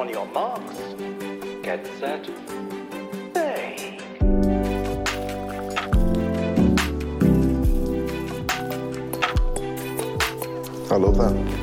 On your marks, get set, play. I love that.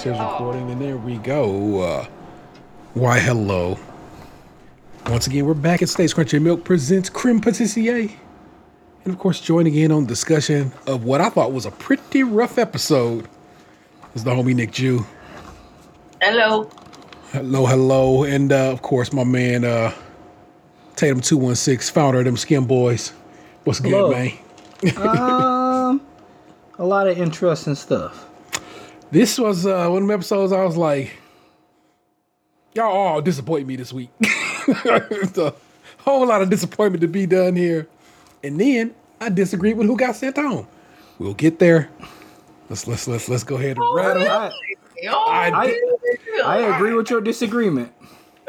Recording, that says recording, and there we go. Uh, why, hello. Once again, we're back at States Crunchy Milk presents Krème Patisserie. And of course, joining in on discussion of what I thought was a pretty rough episode is the homie Nicju. Hello. Hello, hello. And uh, of course, my man uh, Tatum216, founder of them Skim Boys. What's Hello. good, man? Um, a lot of interesting stuff. This was uh, one of the episodes I was like, y'all all disappoint me this week. It's a whole lot of disappointment to be done here. And then I disagree with who got sent home. We'll get there. Let's let's let's let's go ahead and rattle. I, I I, I agree with your disagreement.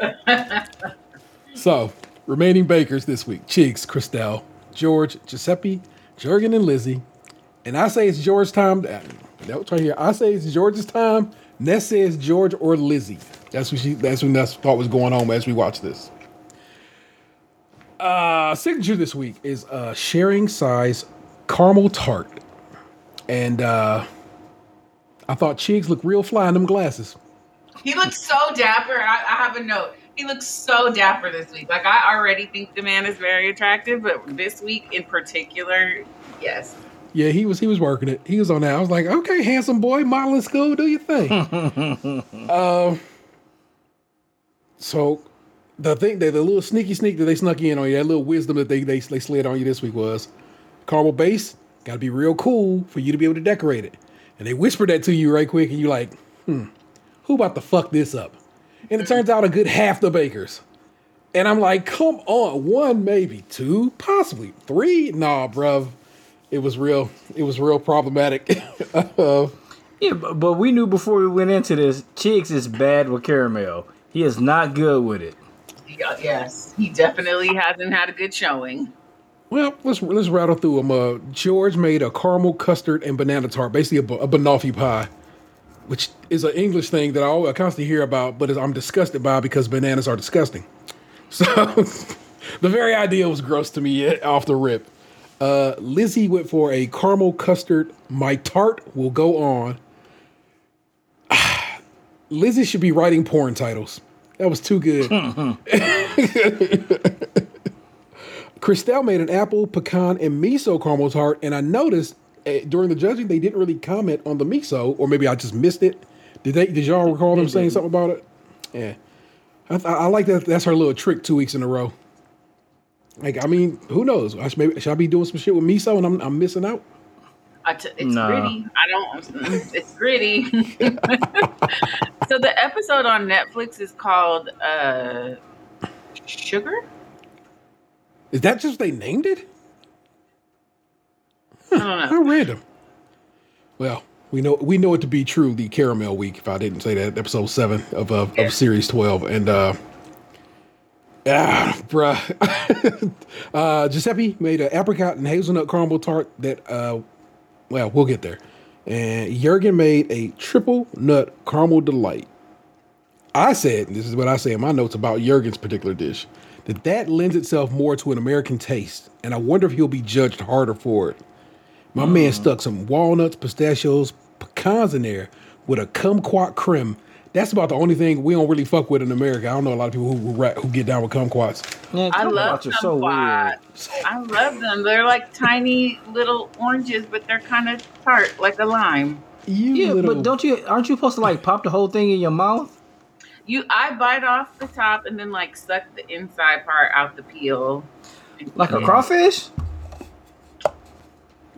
So, remaining bakers this week: Chigs, Christelle, George, Giuseppe, Jurgen, and Lizzie. And I say it's George time. That was right here. I say it's George's time. Ness says George or Lizzie. That's what she. That's when Ness thought was going on as we watch this. Uh, signature this week is uh, sharing size caramel tart, and uh, I thought Chigs looked real fly in them glasses. He looks so dapper. I, I have a note. He looks so dapper this week. Like I already think the man is very attractive, but this week in particular, yes. Yeah, he was he was working it. He was on that. I was like, okay, handsome boy, modeling school, do your thing. um, so the thing that the little sneaky sneak that they snuck in on you, that little wisdom that they they, they slid on you this week was caramel base got to be real cool for you to be able to decorate it. And they whispered that to you right quick, and you're like, hmm, who about to fuck this up? And it turns out a good half the bakers. And I'm like, come on, one, maybe two, possibly three. Nah, bruv. It was real. It was real problematic. uh, Yeah, but, but we knew before we went into this, Chigs is bad with caramel. He is not good with it. Yes, he definitely hasn't had a good showing. well, let's let's rattle through them. Uh, George made a caramel custard and banana tart, basically a, a banoffee pie, which is an English thing that I, always, I constantly hear about, but I'm disgusted by because bananas are disgusting. So the very idea was gross to me off the rip. Uh, Lizzie went for a caramel custard. My tart will go on. Lizzie should be writing porn titles. That was too good. Christelle made an apple, pecan, and miso caramel tart, and I noticed uh, during the judging they didn't really comment on the miso, or maybe I just missed it. Did they? Did y'all recall them saying something about it? Yeah, I, I like that. That's her little trick two weeks in a row. Like, I mean, who knows? I should, maybe should I be doing some shit with miso and I'm, I'm missing out? I t- it's Nah. gritty. I don't. It's gritty. so the episode on Netflix is called uh, Sugar. Is that just they named it? I don't know. How random. Well, we know we know it to be true. The caramel week, if I didn't say that, episode seven of uh, Yeah. of series twelve, and uh, ah, bruh, uh, Giuseppe made an apricot and hazelnut caramel tart that, uh, well, we'll get there. And Jurgen made a triple nut caramel delight. I said, this is what I say in my notes about Jurgen's particular dish, that that lends itself more to an American taste, and I wonder if he'll be judged harder for it. My man stuck some walnuts, pistachios, pecans in there with a kumquat creme. That's about the only thing we don't really fuck with in America. I don't know a lot of people who who, who get down with kumquats. Man, I love kumquats them. so weird. I love them. They're like tiny little oranges, but they're kind of tart, like a lime. You Yeah, little, but don't you? Aren't you supposed to like pop the whole thing in your mouth? You, I bite off the top and then like suck the inside part out the peel. Like a crawfish?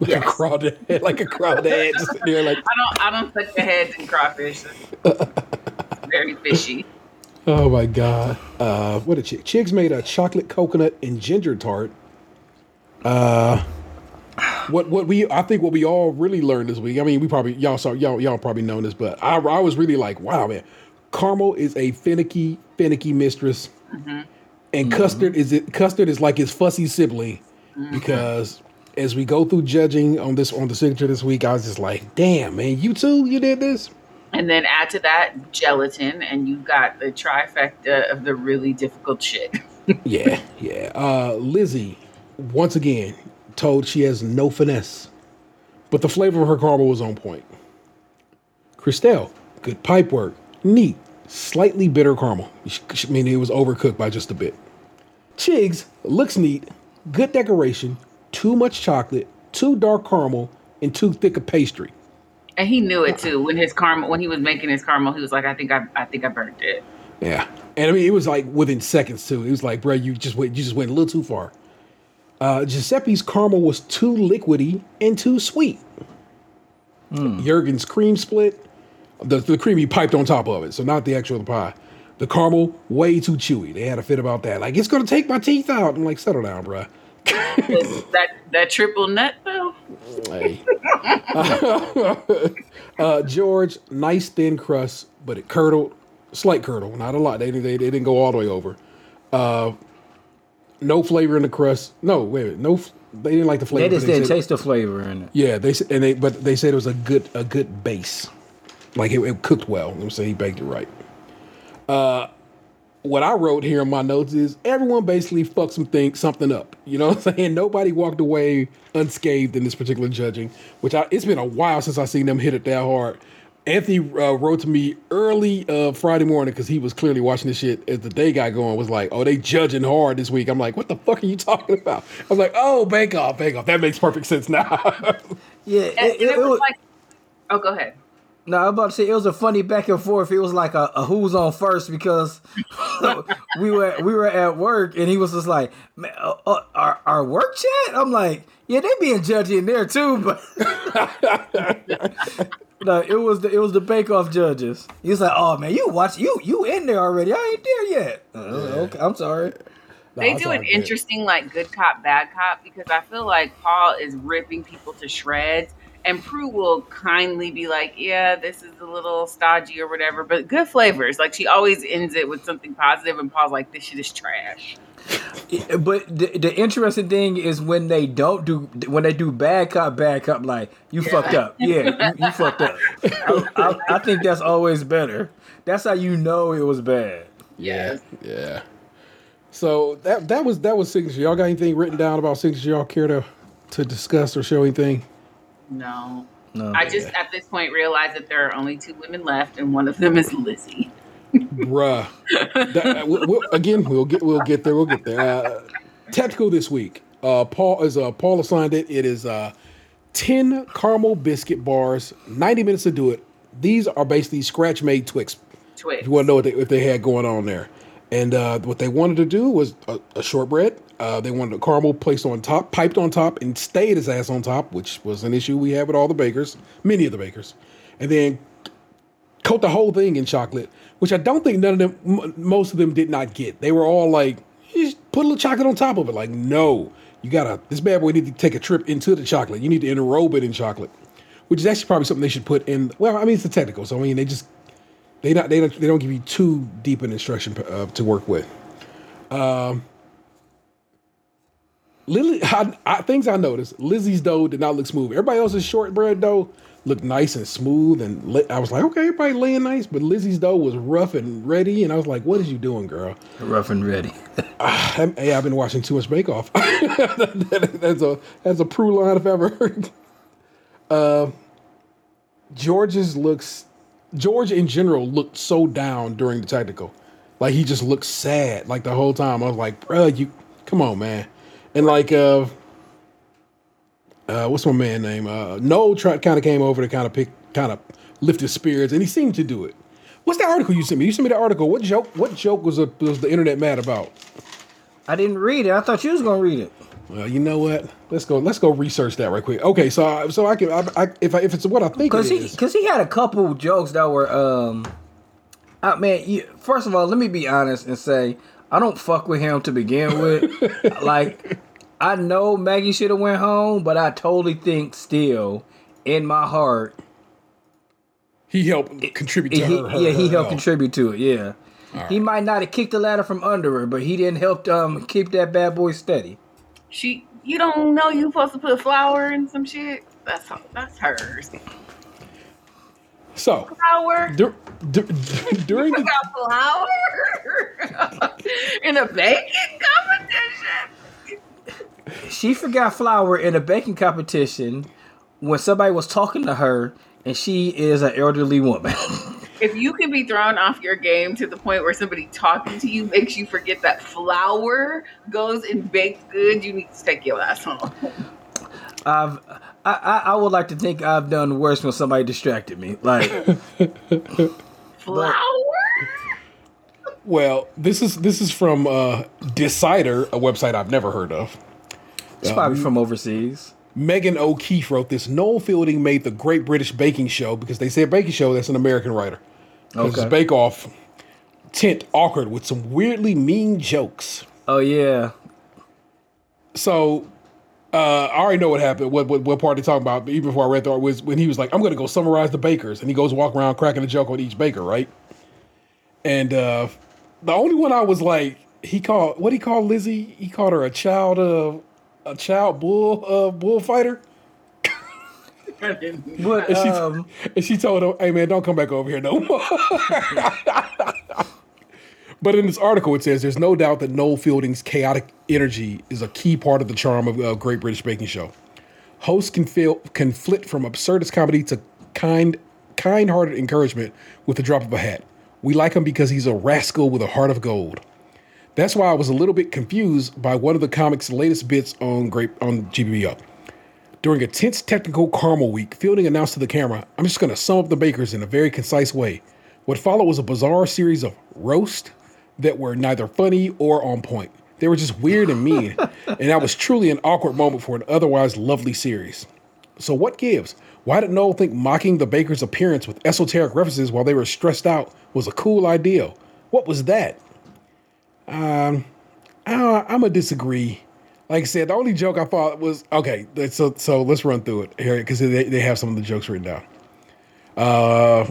like Yes. a crawdad, like a crawdad, just sitting there like, I don't I don't put the heads in crawfish. Very fishy. oh my god. Uh, what a chick. Chigs made a chocolate coconut and ginger tart. Uh, what what we I think what we all really learned this week. I mean, we probably y'all saw y'all y'all probably know this, but I I was really like, wow, man, caramel is a finicky finicky mistress, and custard is it custard is like his fussy sibling because as we go through judging on this on the signature this week, I was just like, damn, man, you too, you did this. And then add to that gelatin, and you've got the trifecta of the really difficult shit. Yeah, yeah. Uh, Lizzie, once again, told she has no finesse, but the flavor of her caramel was on point. Christelle, good pipe work, neat, slightly bitter caramel. Sh- Meaning it was overcooked by just a bit. Chigs looks neat, good decoration, too much chocolate, too dark caramel, and too thick a pastry. And he knew it too. When his caramel, when he was making his caramel, he was like, "I think I, I think I burnt it." Yeah, and I mean it was like within seconds too. It was like, bro, you just went, you just went a little too far. Uh, Giuseppe's caramel was too liquidy and too sweet. Jurgen's cream split, the the cream he piped on top of it, so not the actual pie. The caramel way too chewy. They had a fit about that. Like it's gonna take my teeth out. I'm like, settle down, bro. that that triple nut though. Hey. uh, George, nice thin crust, but it curdled, slight curdle, not a lot. They, they, they didn't go all the way over. Uh, no flavor in the crust. No, wait a minute. No, they didn't like the flavor. They just but didn't said- taste the flavor in it. Yeah, they said, and they but they said it was a good a good base, like it, it cooked well. Let me say he baked it right. Uh, what I wrote here in my notes is everyone basically fucked some thing, something up. You know what I'm saying? Nobody walked away unscathed in this particular judging, which I, it's been a while since I seen them hit it that hard. Anthony uh, wrote to me early uh, Friday morning because he was clearly watching this shit as the day got going. Was like, "Oh, they judging hard this week." I'm like, "What the fuck are you talking about?" I was like, "Oh, Bake Off, Bake Off." That makes perfect sense now. Yeah, And, it, and it- it, it was was, like, oh, go ahead. No, I'm about to say it was a funny back and forth. It was like a, a who's on first because we were we were at work and he was just like, Man, uh, uh, our our work chat. I'm like, yeah, they being judgy in there too, but no, it was the it was the Bake Off judges. He was like, oh man, you watch you you in there already? I ain't there yet. Uh, Okay, I'm sorry. They it's do an interesting like good cop bad cop because I feel like Paul is ripping people to shreds and Prue will kindly be like, "Yeah, this is a little stodgy or whatever, but good flavors." Like she always ends it with something positive, and Paul's like, "This shit is trash." But the, the interesting thing is when they don't do when they do bad cop bad cop like you fucked up yeah you, you fucked up I, I, I think that's always better that's how you know it was bad Yeah. Yeah. So that that was that was signature. Y'all got anything written down about signature? Y'all care to to discuss or show anything? No. no I just at this point realized that there are only two women left, and one of them is Lizzie. Bruh. That- uh, we'll- we'll- again, we'll get we'll get there. We'll get there. Uh, tactical this week. Uh, Paul is uh, Paul assigned it. It is uh, ten caramel biscuit bars. Ninety minutes to do it. These are basically scratch made Twix Twix. If you want to know what they, if they had going on there. And uh, what they wanted to do was a, a shortbread. Uh, they wanted a caramel placed on top, piped on top, and stayed his ass on top, which was an issue we have with all the bakers, many of the bakers. And then coat the whole thing in chocolate, which I don't think none of them, m- most of them did not get. They were all like, "You just put a little chocolate on top of it. Like, no, you gotta, this bad boy need to take a trip into the chocolate. You need to enrobe it in chocolate, which is actually probably something they should put in. Well, I mean, it's a technical, so I mean, they just, they not, they don't, they don't give you too deep an instruction uh, to work with. Um, Lily, I, I, things I noticed, Lizzie's dough did not look smooth. Everybody else's shortbread dough looked nice and smooth, and li- I was like, okay, everybody laying nice, but Lizzie's dough was rough and ready, and I was like, what is you doing, girl? rough and ready I'm- hey, I've been watching too much Bake Off. that's a that's a Prue line if ever heard. Uh, George's looks George in general looked so down during the technical, like he just looked sad like the whole time. I was like, bro, you come on, man, and like uh, uh what's my man name? Uh, Noel tried kind of came over to kind of pick kind of lift his spirits, and he seemed to do it. What's the article you sent me? You sent me the article. What joke? What joke was a, was the internet mad about? I didn't read it I thought you was gonna read it Well, you know what? Let's go. Let's go research that right quick. Okay, so I- so I can I, I, if I, if it's what I think it Cause he, cause he had a couple jokes that were, um, I man. You, first of all, let me be honest and say I don't fuck with him to begin with. like, I know Maggie should have went home, but I totally think still in my heart, He helped contribute to he, her. her yeah, he her helped health. contribute to it. Yeah, he might not have kicked the ladder from under her, but he didn't help um keep that bad boy steady. She, you don't know you supposed to put flour in some shit. That's that's hers. So Flour. dur- dur- during You the got flour in a baking competition. She forgot flour in a baking competition when somebody was talking to her, and she is an elderly woman. If you can be thrown off your game to the point where somebody talking to you makes you forget that flour goes in baked goods, you need to take your ass home. I've I, I I would like to think I've done worse when somebody distracted me. Like Flour? well, this is this is from uh, Decider, a website I've never heard of. it's probably from overseas. Meghan O'Keefe wrote this. Noel Fielding made the Great British Baking Show because they say baking show. That's an American writer. Because Okay. Bake Off tent awkward with some weirdly mean jokes. Oh yeah. So uh, I already know what happened. What what, what part they talking about? But even before I read the art was when he was like, "I'm going to go summarize the bakers," and he goes walk around cracking a joke on each baker, right? And uh, the only one I was like, he called what he called Lizzie. He called her a child of a child bull uh, bullfighter. But And she, um, and she told him, "Hey man, don't come back over here no more." but in this article, it says there's no doubt that Noel Fielding's chaotic energy is a key part of the charm of uh, Great British Baking Show. Hosts can feel can flit from absurdist comedy to kind kind-hearted encouragement with the drop of a hat. We like him because he's a rascal with a heart of gold. That's why I was a little bit confused by one of the comic's latest bits on Great on GBO. During a tense technical caramel week, Fielding announced to the camera, I'm just going to sum up the bakers in a very concise way. What followed was a bizarre series of roast that were neither funny or on point. They were just weird and mean, and that was truly an awkward moment for an otherwise lovely series. So, what gives? Why did Noel think mocking the baker's appearance with esoteric references while they were stressed out was a cool idea? What was that? Um, I, I'm gonna disagree. Like I said, the only joke I thought was okay. So so let's run through it here because they, they have some of the jokes written down. Uh,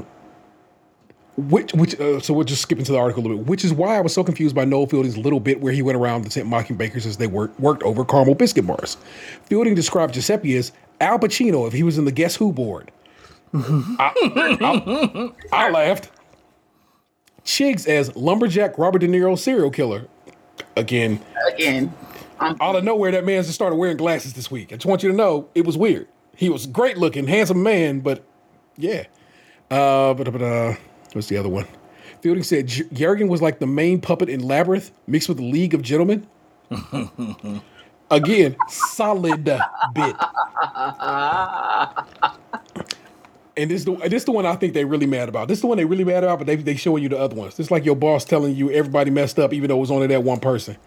which which uh, so we'll just skip into the article a little bit. Which is why I was so confused by Noel Fielding's little bit where he went around the tent mocking bakers as they worked worked over caramel biscuit bars. Fielding described Giuseppe as Al Pacino if he was in the Guess Who board. I, I- I laughed. Chigs as lumberjack Robert De Niro serial killer. Again, Again. Um, out of nowhere, that man just started wearing glasses this week. I just want you to know it was weird. He was great looking, handsome man, but yeah. Uh, but, but uh, what's the other one? Fielding said Jurgen was like the main puppet in Labyrinth mixed with League of Gentlemen. Again, solid bit. And this is the this is the one I think they're really mad about. This is the one they're really mad about, but they they showing you the other ones. It's like your boss telling you everybody messed up, even though it was only that one person.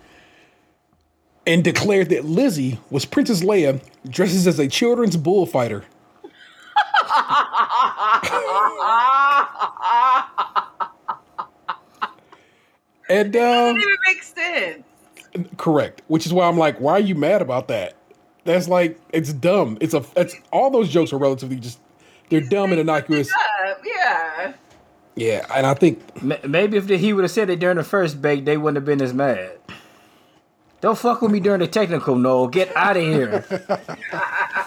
And declared that Lizzie was Princess Leia dresses as a children's bullfighter. And uh, It even makes sense. correct, which is why I'm like, why are you mad about that? That's like it's dumb. It's a it's all those jokes are relatively just they're dumb and innocuous. Yeah. Yeah, and I think maybe if the, he would have said it during the first bake, they wouldn't have been as mad. Don't fuck with me during the technical, Noel. Get out of here.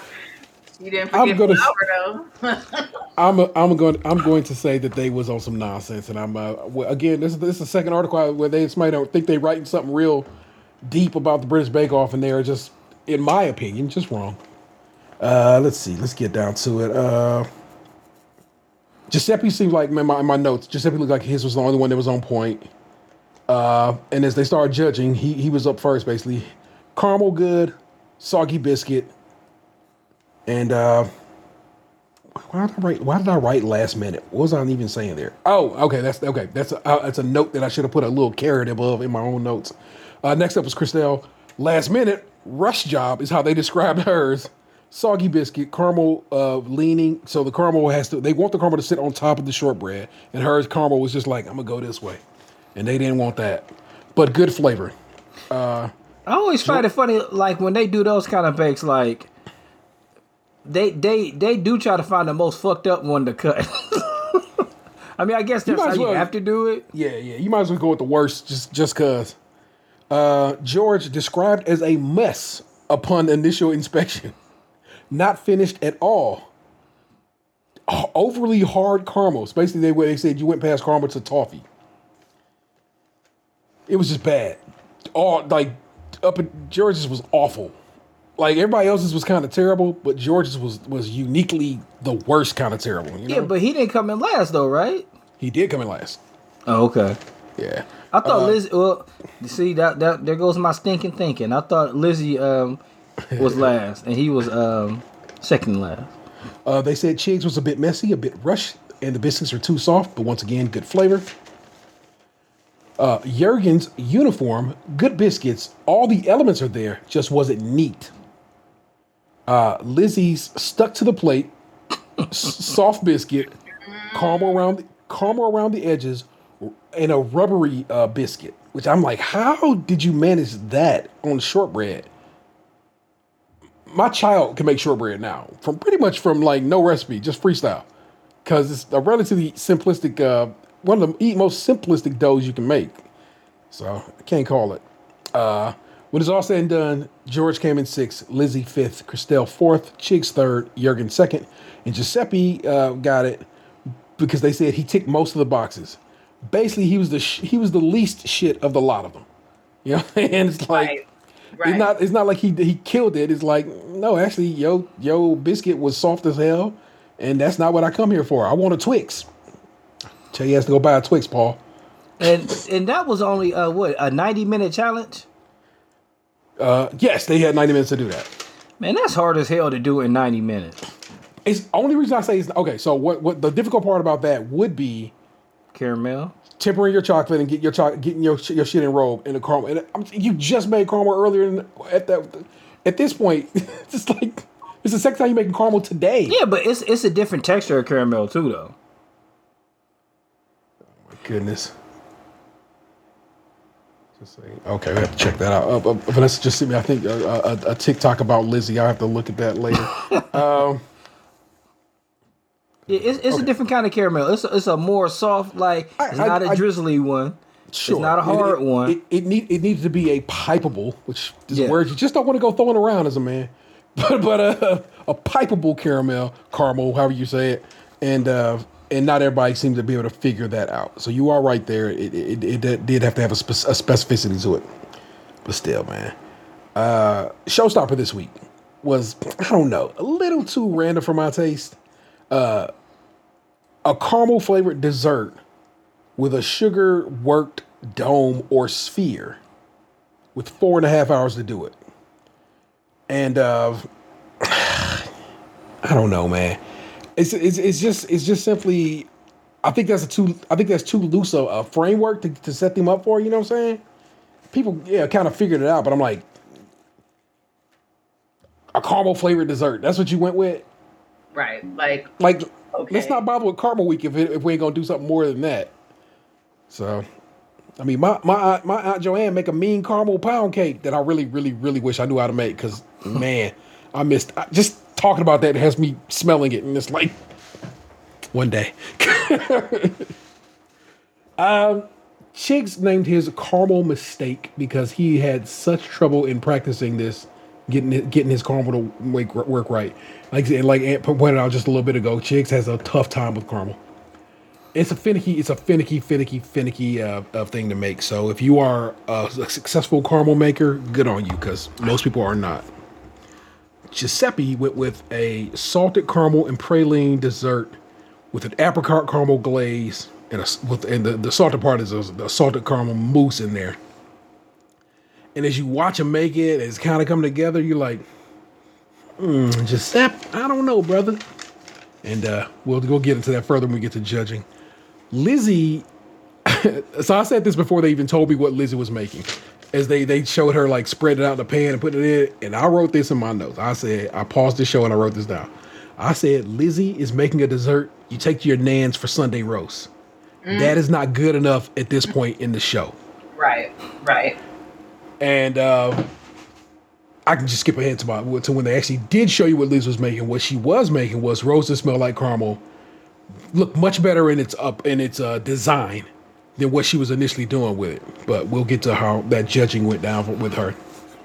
You didn't I'm forget gonna- flour though. I'm a, I'm going I'm going to say that they was on some nonsense, and I'm uh, again this is this is the second article where they somebody don't think they writing something real deep about the British Bake Off, and they're just, in my opinion, just wrong. Uh, let's see, let's get down to it. Uh, Giuseppe seemed like in my, in my notes. Giuseppe looked like his was the only one that was on point. Uh, and as they started judging, he he was up first basically. Caramel good, soggy biscuit, and uh, why did I write? Why did I write last minute? What was I even saying there? Oh, okay, that's okay. That's a, uh, that's a note that I should have put a little caret above in my own notes. Uh, next up was Christelle. Last minute, rush job is how they described hers. Soggy biscuit, caramel uh, leaning. So the caramel has to. They want the caramel to sit on top of the shortbread, and hers caramel was just like I'm gonna go this way, and they didn't want that. But good flavor. Uh, I always find it funny, like when they do those kind of bakes, like they they they do try to find the most fucked up one to cut. I mean, I guess that's might how as you have to do it. Yeah, yeah. You might as well go with the worst, just just cause. Uh, George described as a mess upon initial inspection, not finished at all. Overly hard caramels. Basically, they they said you went past caramel to toffee. It was just bad. All like up at George's was awful. Like everybody else's was kind of terrible, but George's was was uniquely the worst kind of terrible. You know? Yeah, but he didn't come in last though, right? he did come in last. Oh, okay. Yeah. I thought Uh, Liz. Well, see that that there goes my stinking thinking. I thought Lizzie um was last and he was um second last. Uh, they said Chigs was a bit messy, a bit rushed, and the biscuits are too soft, but once again, good flavor. Uh, Jurgen's uniform, good biscuits, all the elements are there, just wasn't neat. Uh, Lizzie's stuck to the plate, soft biscuit, caramel around, caramel around the edges, and a rubbery uh, biscuit. Which I'm like, how did you manage that on shortbread? my child can make shortbread now from pretty much from like no recipe, just freestyle, because it's a relatively simplistic, uh, one of the most simplistic doughs you can make. So I can't call it. Uh, when it's all said and done, George came in sixth, Lizzie fifth, Christelle fourth, Chigs third, Jurgen second, and Giuseppe uh, got it because they said he ticked most of the boxes. Basically, he was the sh- he was the least shit of the lot of them. You know, and it's like. Right. Right. It's not. It's not like he he killed it. It's like no, actually, yo yo biscuit was soft as hell, and that's not what I come here for. I want a Twix. Tell you has to go buy a Twix, Paul. And and that was only uh what a ninety minute challenge. Uh, yes, they had ninety minutes to do that. Man, that's hard as hell to do in ninety minutes. It's only reason I say is okay. So what? What the difficult part about that would be Caramel. tempering your chocolate and get your chocolate, getting your your shit enrolled in the caramel. And I'm, you just made caramel earlier in, at that. At this point, it's like it's the second time you're making caramel today. Yeah, but it's it's a different texture of caramel too, though. Goodness. Just. Okay, we have to check that out. Uh, uh, Vanessa just sent me, I think, a, a, a TikTok about Lizzie. I have to look at that later. Yeah, it's it's a different kind of caramel. It's a, it's a more soft, like I- it's I- not a I- drizzly one. sure, It's not a It- hard it, one. It, it need it needs to be a pipeable, which is Yeah. a word you just don't want to go throwing around as a man. But but uh, a pipeable caramel, caramel, however you say it, and uh, and not everybody seems to be able to figure that out. So you are right there. It it, it, it did have to have a, spec- a specificity to it, but still, man. Uh, showstopper this week was I don't know a little too random for my taste. Uh, a caramel flavored dessert with a sugar worked dome or sphere with four and a half hours to do it. And uh, I don't know, man. It's, it's it's just it's just simply I think that's a too I think that's too loose a, a framework to, to set them up for, you know what I'm saying? People yeah kind of figured it out, but I'm like a caramel flavored dessert. That's what you went with? Right. Like, Like, Okay. let's not bother with Caramel Week if, it, if we ain't gonna do something more than that. So, I mean, my my aunt, my aunt Joanne make a mean caramel pound cake that I really, really, really wish I knew how to make. Cause man, I missed I, just talking about that has me smelling it, and it's like one day. um, Chigs named his caramel mistake because he had such trouble in practicing this, getting getting his caramel to make, work right. Like like Ant pointed out just a little bit ago, Chigs has a tough time with caramel. It's a finicky, it's a finicky, finicky, finicky uh, uh, thing to make. So if you are a successful caramel maker, good on you, because most people are not. Giuseppe went with a salted caramel and praline dessert with an apricot caramel glaze and a with and the, the salted part is a, salted caramel mousse in there. And as you watch him make it, it's kind of coming together. You're like, mm, Giuseppe, I don't know, brother. And uh, we'll go get into that further when we get to judging. Lizzie, so I said this before they even told me what Lizzie was making. As they they showed her like spread it out in the pan and put it in, and I wrote this in my notes. I said I paused the show and I wrote this down. I said Lizzie is making a dessert you take to your nan's for Sunday roast. That is not good enough at this point in the show. Right, right. And uh, I can just skip ahead to my to when they actually did show you what Liz was making. What she was making was roses smell like caramel. Look much better in its up in its uh, design than what she was initially doing with it. But we'll get to how that judging went down with her.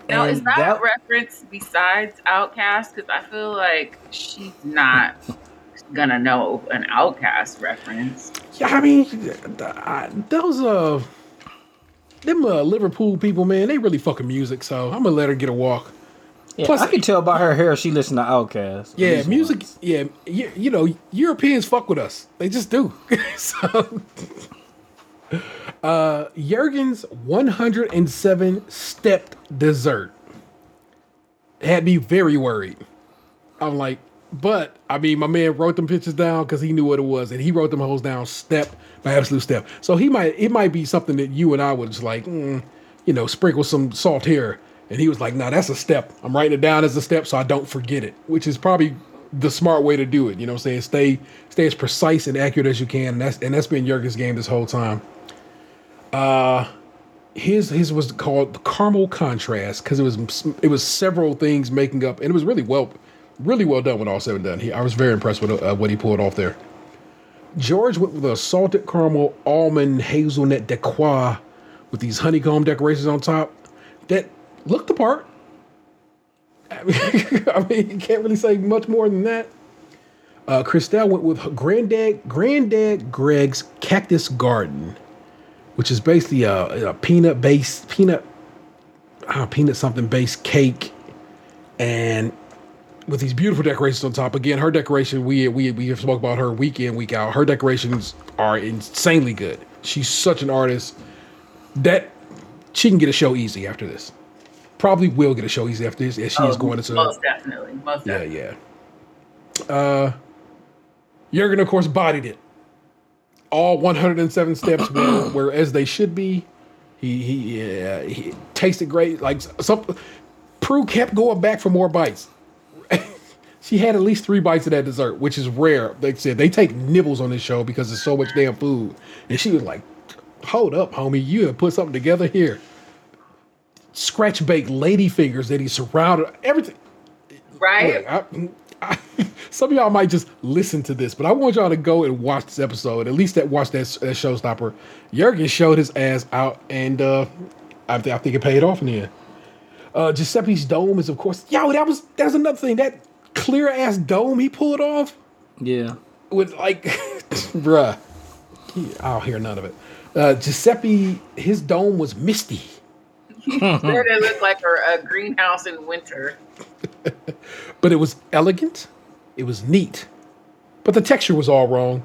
Now, is that, that- a reference besides Outkast? Because I feel like she's not gonna know an Outkast reference. Yeah, I mean, those uh, them uh, Liverpool people, man, they really fucking music. So I'm gonna let her get a walk. Yeah, Plus- I can tell by her hair she listened to Outkast. Yeah, music. ones. Yeah, you, you know, Europeans fuck with us. They just do. so, uh, Jurgen's 107 stepped dessert had me very worried. I'm like, but I mean, my man wrote them pictures down because he knew what it was, and he wrote them hoes down step by absolute step. So he might, it might be something that you and I would just like, mm, you know, sprinkle some salt here. And he was like, "No, that's a step. I'm writing it down as a step so I don't forget it," which is probably the smart way to do it. You know what I'm saying? Stay, stay as precise and accurate as you can, and that's and that's been Jurgen's game this whole time. Uh, his his was called the caramel contrast because it was it was several things making up, and it was really well, really well done when all said and done. He, I was very impressed with uh, what he pulled off there. George went with a salted caramel almond hazelnut decoy with these honeycomb decorations on top that looked the part. I mean, I mean, you can't really say much more than that. Uh, Christelle went with Granddad Granddad Greg's Cactus Garden, which is basically a, a peanut based peanut uh, peanut something based cake, and with these beautiful decorations on top. Again, her decoration we we we have spoke about her week in week out. Her decorations are insanely good. She's such an artist that she can get a show easy after this. Probably will get a show easy after this, as she is Oh, going into most definitely, most yeah, definitely. yeah. Uh, Jurgen, of course, bodied it. All 107 steps were, were as they should be. He he, yeah, he tasted great. Like some, Prue kept going back for more bites. she had at least three bites of that dessert, which is rare. They said they take nibbles on this show because there's so much damn food, and she was like, "Hold up, homie, you have put something together here." Scratch baked lady fingers that he surrounded everything. Right? Look, I, I, some of y'all might just listen to this, but I want y'all to go and watch this episode. At least that watch that, that showstopper. Jurgen showed his ass out, and uh, I, th- I think it paid off in the end. Uh, Giuseppe's dome is, of course, yo. That was that was another thing. That clear ass dome he pulled off Yeah. with like, bruh. I don't hear none of it. Uh, Giuseppe, his dome was misty. Said it looked like a, a greenhouse in winter. but it was elegant. It was neat, but the texture was all wrong.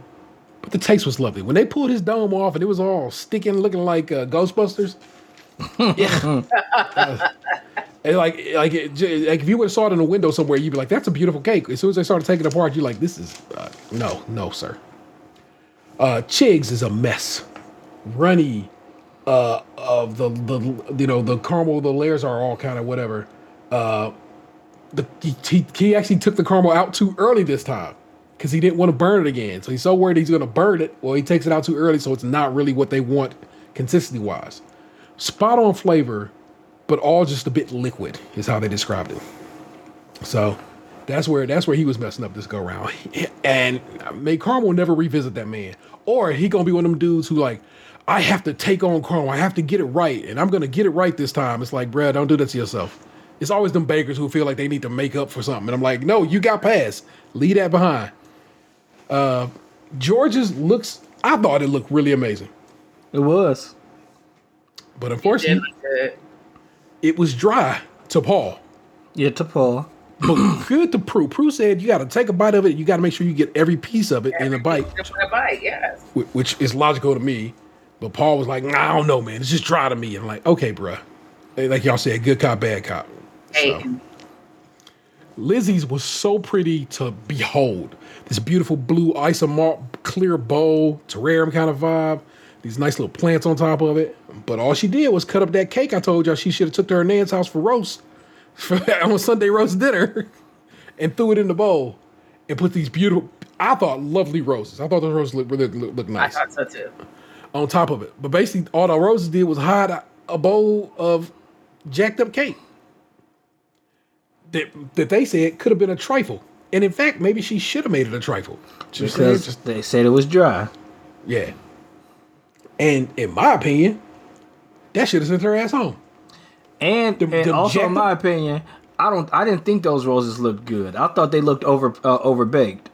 But the taste was lovely. When they pulled his dome off and it was all sticking, looking like uh, Ghostbusters. yeah, Uh, and like like it, like if you would have saw it in a window somewhere, you'd be like, "That's a beautiful cake." As soon as they started taking it apart, you're like, "This is uh, no, no, sir." Uh, Chigs is a mess, runny. Uh, of the the you know the caramel, the layers are all kind of whatever. Uh, the he, he, actually took the caramel out too early this time because he didn't want to burn it again. So he's so worried he's going to burn it. Well, he takes it out too early, so it's not really what they want consistency wise. Spot on flavor, but all just a bit liquid is how they described it. So that's where that's where he was messing up this go round. And may Carmel never revisit that man, or he gonna be one of them dudes who like. I have to take on Carmel. I have to get it right, and I'm gonna get it right this time. It's like, bruh, don't do that to yourself. It's always them bakers who feel like they need to make up for something, and I'm like, no, you got past. Leave that behind. Uh, George's looks. I thought it looked really amazing, It was. but unfortunately, look it was dry to Paul. Yeah, to Paul. But good to Prue. Prue said you got to take a bite of it. You got to make sure you get every piece of it in a bite, a bite, yes. which is logical to me. But Paul was like, nah, I don't know, man. It's just dry to me. I'm like, okay, bruh. Like y'all said, good cop, bad cop. So. Lizzie's was so pretty to behold. This beautiful blue isomalt clear bowl, terrarium kind of vibe. these nice little plants on top of it. But all she did was cut up that cake. I told y'all she should have took to her nan's house for roast for on Sunday roast dinner, and threw it in the bowl, and put these beautiful. I thought lovely roses. I thought those roses looked really look, look I nice thought so too. on top of it. But basically, all the roses did was hide a, a bowl of jacked up cake that that they said could have been a trifle. And in fact, maybe she should have made it a trifle. Just because just- they said it was dry. yeah. And in my opinion, that should have sent her ass home. And, The- and the also, in my opinion, I don't. I didn't think those roses looked good. I thought they looked over uh, overbaked.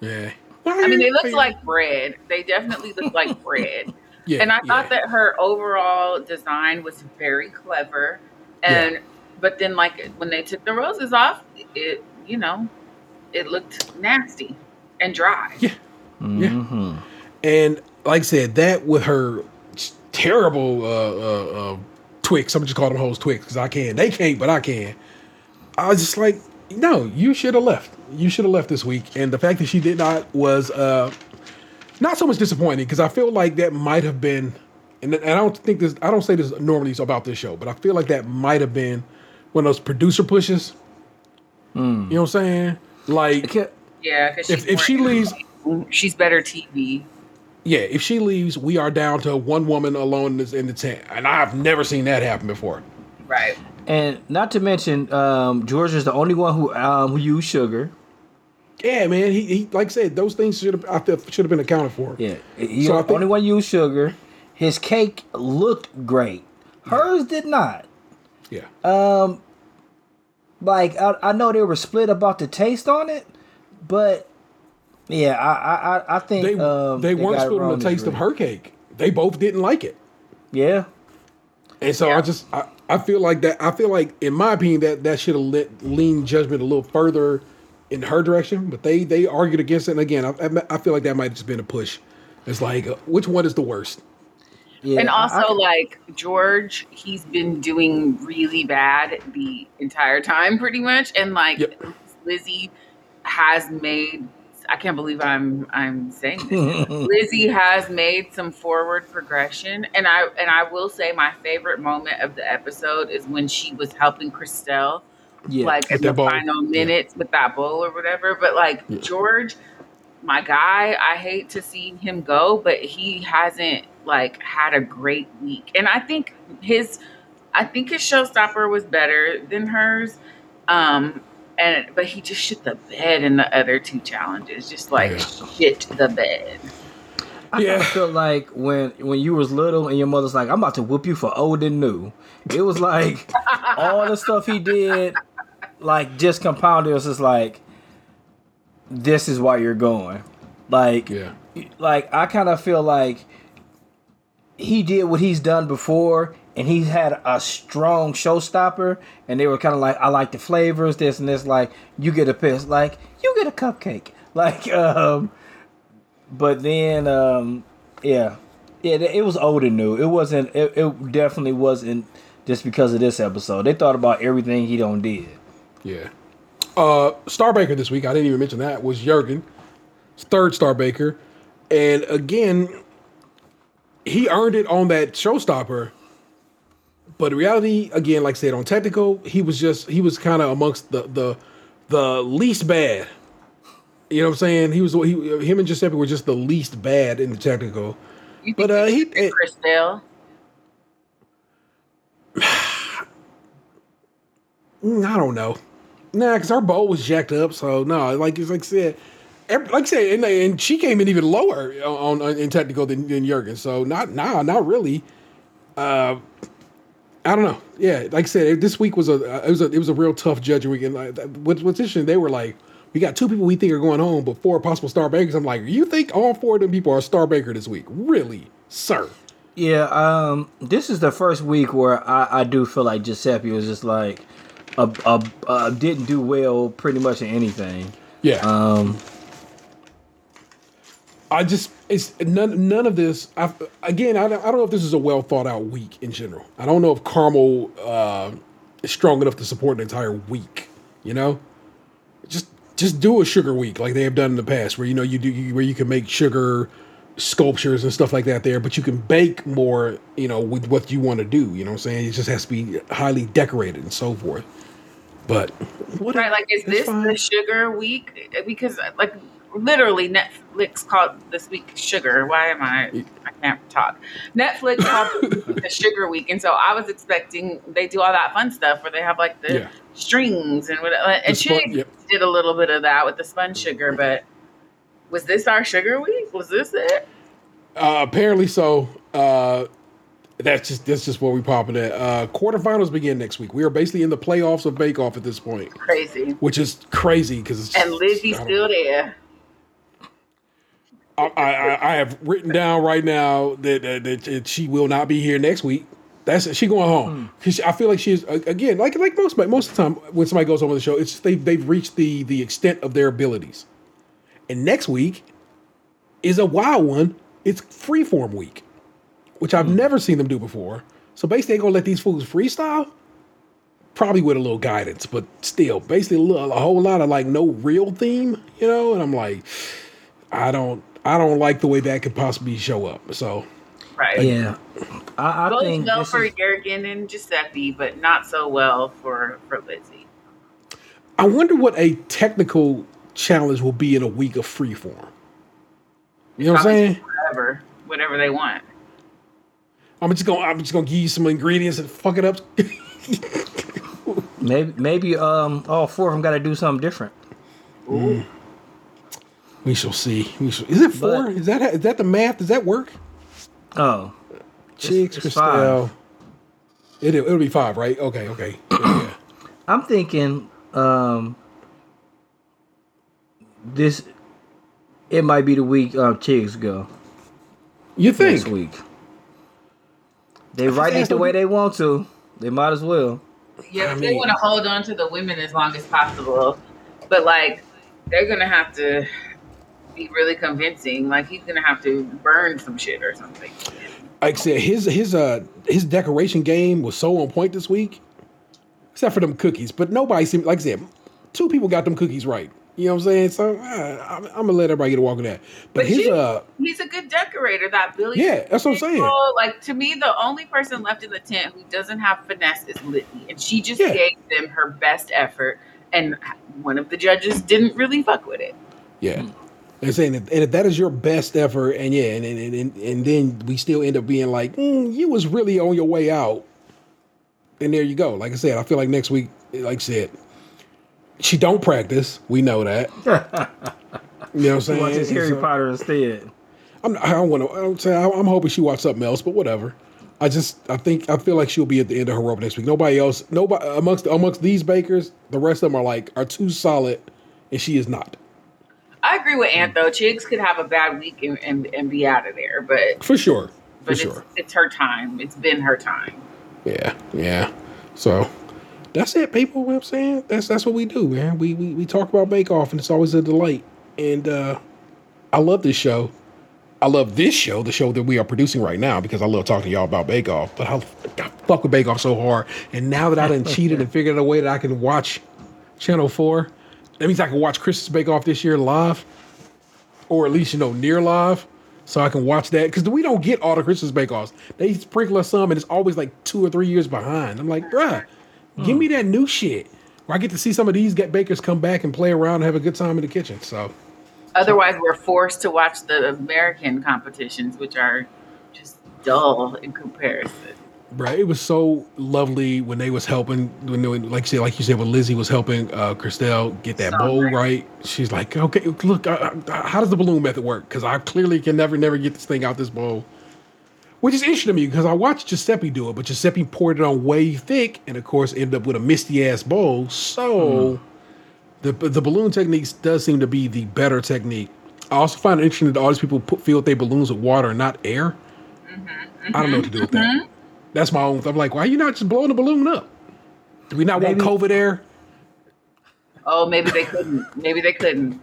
Yeah. I mean, they looked like bread. They definitely looked like bread. Yeah, and I yeah. thought that her overall design was very clever. And but then like when they took the roses off, it you know, it looked nasty and dry. Yeah. Yeah. And like I said, that with her terrible uh, uh, uh, Twix, I'm just call them hoes Twix because I can. They can't, but I can. I was just like, no, you should have left. You should have left this week. And the fact that she did not was uh, not so much disappointing because I feel like that might have been, and, and I don't think this, I don't say this normally about this show, but I feel like that might have been one of those producer pushes. You know what I'm saying? Like, Yeah, if, if she leaves, she's better TV. Yeah, if she leaves, we are down to one woman alone in, the tent, and I've never seen that happen before. Right. And not to mention, um, George is the only one who um, who used sugar. Yeah, man, he, he like I said, those things should have I feel should have been accounted for. Yeah, he So I the only one used sugar. His cake looked great. Hers did not. Yeah, Um, Like I, I know they were split about the taste on it, but yeah, I I I- I think they um, they weren't got it split on the taste of her cake. They both didn't like it, Yeah, and so I just I, I feel like that. I feel like, in my opinion, that that should have let leaned judgment a little further in her direction. But they they argued against it, and again, I, I- I feel like that might have just been a push. It's like uh, which one is the worst? Yeah. and also, I can- like George, he's been doing really bad the entire time, pretty much. And like Yep. Lizzie has made. I can't believe I'm I'm saying this. Lizzie has made some forward progression, and I and I will say my favorite moment of the episode is when she was helping Christelle, yeah, like in the bowl. final minutes with that bowl or whatever. But like George, my guy, I hate to see him go, but he hasn't like had a great week. And I think his I think his showstopper was better than hers. Um and but he just shit the bed in the other two challenges. Just like Yeah. shit the bed. I Yeah. yeah. feel like when when you was little and your mother's like, "I'm about to whoop you for old and new." It was like all the stuff he did, like just compounded. It was just like, this is why you're going. Like, Yeah. like I kind of feel like he did what he's done before, and he had a strong showstopper, and they were kind of like, I like the flavors, this and this. Like, you get a piss, like you get a cupcake, like um. But then, um, yeah, yeah, it was old and new. It wasn't. It, it definitely wasn't just because of this episode. They thought about everything he don't did. Yeah. Uh, Starbaker this week, I didn't even mention that, was Jurgen, third Starbaker. And again, he earned it on that showstopper. But in reality, again, like I said, on technical, he was just he was kind of amongst the the the least bad. You know what I'm saying? He was he him and Giuseppe were just the least bad in the technical. But, uh, he- Christelle? I don't know. Nah, because our bowl was jacked up. So no, like like I said, every, like I said, and, and she came in even lower on, on in technical than, than Jurgen. So not nah, not really. Uh, I don't know. Yeah, like I said, this week was a it was a it was a real tough judging week. And like, what, what's interesting, they were like, we got two people we think are going home, but four possible star bakers. I'm like, you think all four of them people are star baker this week? Really, sir? Yeah, um, this is the first week where I, I do feel like Giuseppe was just like, a, a, uh, didn't do well pretty much in anything. Yeah. Um, I just it's none none of this. I, again, I don't, I don't know if this is a well thought out week in general. I don't know if Carmel uh, is strong enough to support an entire week. You know, just just do a sugar week like they have done in the past, where you know you do you, where you can make sugar sculptures and stuff like that there, but you can bake more, you know, with what you want to do. You know what I'm saying? It just has to be highly decorated and so forth. But what Right, like is this fine. the sugar week? Because like literally Netflix called this week sugar. Why am I I can't talk. Netflix called the sugar week. And so I was expecting they do all that fun stuff where they have like the Yeah. strings and whatever. And The spon- Chig yep. did a little bit of that with the spun sugar, but was this our sugar week? Was this it? Uh, apparently so. Uh, that's just that's just where we popping at. Uh, quarterfinals begin next week. We are basically in the playoffs of Bake Off at this point, Crazy. which is crazy because And Lizzie's still there. I, I, I have written down right now that, that, that she will not be here next week. That's she going home because I feel like she's again like like most most of the time when somebody goes home on the show, it's they they've reached the the extent of their abilities. And next week is a wild one. It's freeform week, which I've hmm. never seen them do before. So basically, they're gonna let these fools freestyle, probably with a little guidance, but still, basically a, little, a whole lot of like no real theme, you know. And I'm like, I don't, I don't like the way that could possibly show up. So Right. Yeah, I, I Goes think well for is, Jurgen and Giuseppe, but not so well for for Lizzie. I wonder what a technical challenge will be in a week of freeform. You know what I'm saying? Whatever, whatever they want. I'm just gonna, I'm just gonna give you some ingredients and fuck it up. maybe maybe um all four of them got to do something different. we shall see. We shall. Is it four? But- is that is that the math? Does that work? Oh, Chigs, it's Crystelle. It, it'll be five, right? Okay, okay. Yeah. I'm thinking um this it might be the week um Chigs go You next think? week. They write it the way they want to. They might as well. Yeah, I they want to hold on to the women as long as possible, but like they're gonna have to be really convincing. Like he's gonna have to burn some shit or something. Like I said, his his uh his decoration game was so on point this week, except for them cookies. But nobody seemed like I said, two people got them cookies right. You know what I'm saying? So uh, I'm, I'm gonna let everybody get a walk on that. But, But his she- uh He's a good decorator. That Billy. Yeah, that's what I'm saying. Like to me, the only person left in the tent who doesn't have finesse is Lizzie, and she just Yeah. gave them her best effort. And one of the judges didn't really fuck with it. yeah. They're saying, and if that is your best effort, and yeah, and and, and, and then we still end up being like, mm, you was really on your way out, and there you go. Like I said, I feel like next week, like I said, she don't practice. We know that. you know what I'm saying? Watch this Harry So- Potter instead. I'm, I don't want to. I'm saying I'm I'm hoping she watches something else, but whatever. I just I think I feel like she'll be at the end of her rope next week. Nobody else, nobody amongst amongst these bakers, the rest of them are like are too solid, and she is not I agree with Ant though. Chigs could have a bad week and, and, and be out of there, but for sure. For it's, sure. it's her time. It's been her time. Yeah, yeah. So that's it, people. You know what I'm saying that's that's what we do, man. We we, we talk about Bake Off, and it's always a delight. And uh I love this show. I love this show, the show that we are producing right now, because I love talking to y'all about Bake Off. But I, I fuck with Bake Off so hard, and now that I done cheated and figured out a way that I can watch Channel Four, that means I can watch Christmas Bake Off this year live, or at least you know near live, so I can watch that. Because we don't get all the Christmas Bake Offs. They sprinkle us some, and it's always like two or three years behind. I'm like, bruh, give me that new shit. Where I get to see some of these get bakers come back and play around and have a good time in the kitchen. So Otherwise, we're forced to watch the American competitions, which are just dull in comparison. Right. it was so lovely when they was helping when they, like you said, like you said, when Lizzie was helping uh Crystelle get that So bowl nice. right. She's like, okay, look, uh, uh, how does the balloon method work? Because I clearly can never, never get this thing out this bowl. Which is interesting to me because I watched Giuseppe do it, but Giuseppe poured it on way thick, and of course ended up with a misty ass bowl. So hmm. the the balloon techniques does seem to be the better technique. I also find it interesting that all these people put fill their balloons with water and not air. Mm-hmm, I don't know what to do with that. Mm-hmm. That's my own. I'm like, why are you not just blowing the balloon up? Do we not Maybe- want COVID air? Oh, maybe they couldn't. Maybe they couldn't.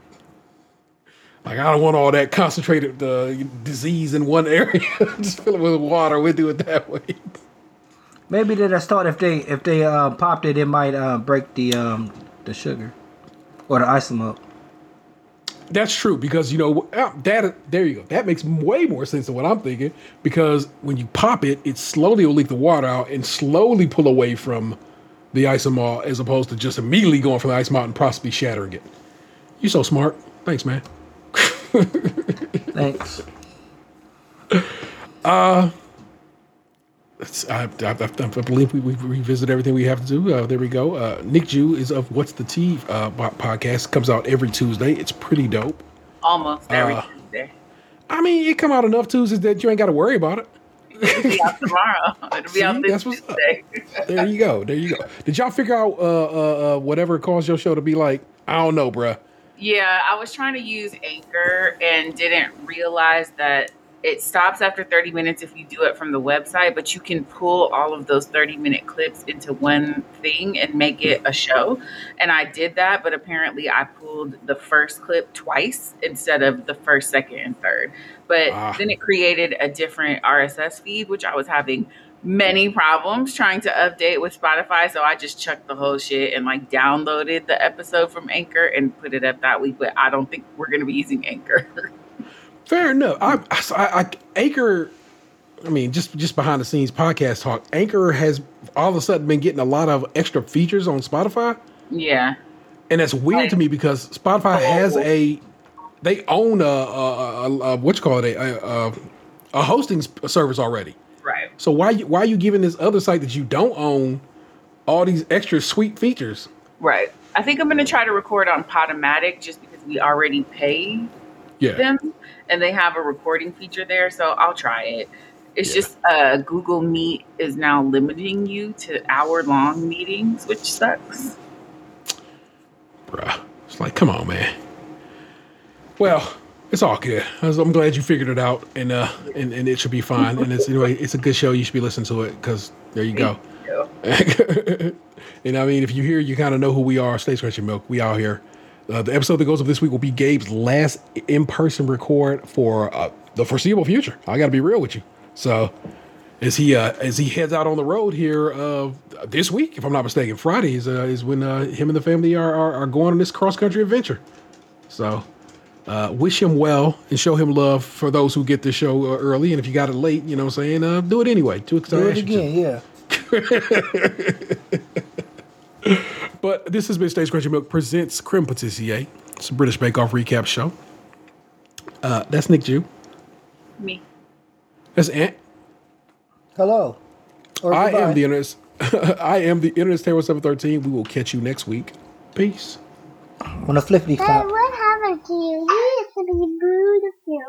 Like, I don't want all that concentrated uh, disease in one area. just fill it with water. We'll do it that way. Maybe they just thought if they if they uh, popped it, it might uh, break the um the sugar or the up. That's true because you know uh, that. There you go. That makes way more sense than what I'm thinking. Because when you pop it, it slowly will leak the water out and slowly pull away from the isomalt, as opposed to just immediately going from the ice and possibly shattering it. You're so smart. Thanks, man. Thanks. It's- I, I, I, I believe we, we revisit everything we have to do. Uh, there we go. Uh, Nicju is of What's the Tea uh, podcast. Comes out every Tuesday. It's pretty dope. Almost every Uh, Tuesday. I mean, it come out enough Tuesdays that you ain't got to worry about it. It'll be out tomorrow. It'll be out this that's what's up. Tuesday. There you go. There you go. Did y'all figure out uh, uh, uh, whatever caused your show to be like? I don't know, bruh. Yeah, I was trying to use Anchor and didn't realize that it stops after 30 minutes if you do it from the website, but you can pull all of those 30 minute clips into one thing and make it a show. And I did that, but apparently I pulled the first clip twice instead of the first, second, and third. But Ah. then it created a different RSS feed, which I was having many problems trying to update with Spotify. So I just chucked the whole shit and like downloaded the episode from Anchor and put it up that week. But I don't think we're going to be using Anchor. Fair enough. I, I, I, Anchor. I mean, just just behind the scenes podcast talk. Anchor has all of a sudden been getting a lot of extra features on Spotify. yeah. And that's weird to me because Spotify oh. has a they own a, a, a, a what you call it a, a, a hosting service already. Right. So why you- why are you giving this other site that you don't own all these extra sweet features? Right. I think I'm going to try to record on Podomatic just because we already pay Yeah, them and they have a recording feature there. So I'll try it. It's Yeah. just uh, Google Meet is now limiting you to hour long meetings, which sucks. bruh. It's like, come on, man. Well, it's all good. I'm glad you figured it out, and uh, and, and it should be fine. And it's anyway, it's a good show. You should be listening to it because there you go. and I mean, if you hear, you kind of know who we are. Stay scratching milk. We out here. Uh, the episode that goes up this week will be Gabe's last in-person record for uh, the foreseeable future. I got to be real with you. So, as he uh, as he heads out on the road here uh, this week, if I'm not mistaken, Friday is uh, is when uh, him and the family are, are are going on this cross country adventure. So, uh, wish him well and show him love for those who get the show uh, early. And if you got it late, you know what I'm saying, uh, do it anyway. Too Do it excited. again, yeah. But this has been Stay Scratching Milk presents Krème Patisserie. It's a British Bake Off recap show. Uh, that's Nicju. Me. That's Ant. Hello. Or I am the internet. I am the Internet's Terror 713. We will catch you next week. Peace. On a flippity Hey, flop. what happened to you? You used to be beautiful.